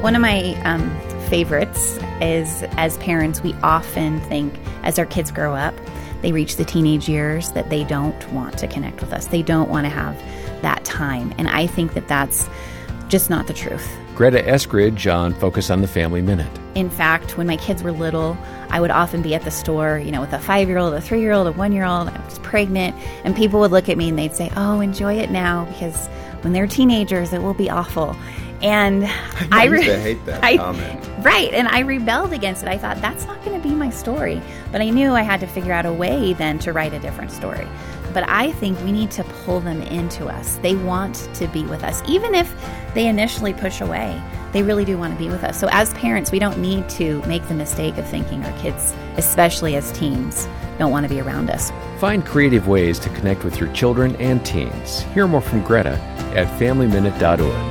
One of my um, favorites is as parents, we often think as our kids grow up, they reach the teenage years that they don't want to connect with us. They don't want to have that time. And I think that that's just not the truth. Greta Eskridge on Focus on the Family Minute. In fact, when my kids were little, I would often be at the store, you know, with a five year old, a three year old, a one year old. I was pregnant, and people would look at me and they'd say, Oh, enjoy it now because when they're teenagers, it will be awful. And I, I, used re- to hate that I- comment. Right. And I rebelled against it. I thought that's not going to be my story. But I knew I had to figure out a way then to write a different story. But I think we need to pull them into us. They want to be with us. Even if they initially push away, they really do want to be with us. So as parents, we don't need to make the mistake of thinking our kids, especially as teens, don't want to be around us. Find creative ways to connect with your children and teens. Hear more from Greta at FamilyMinute.org.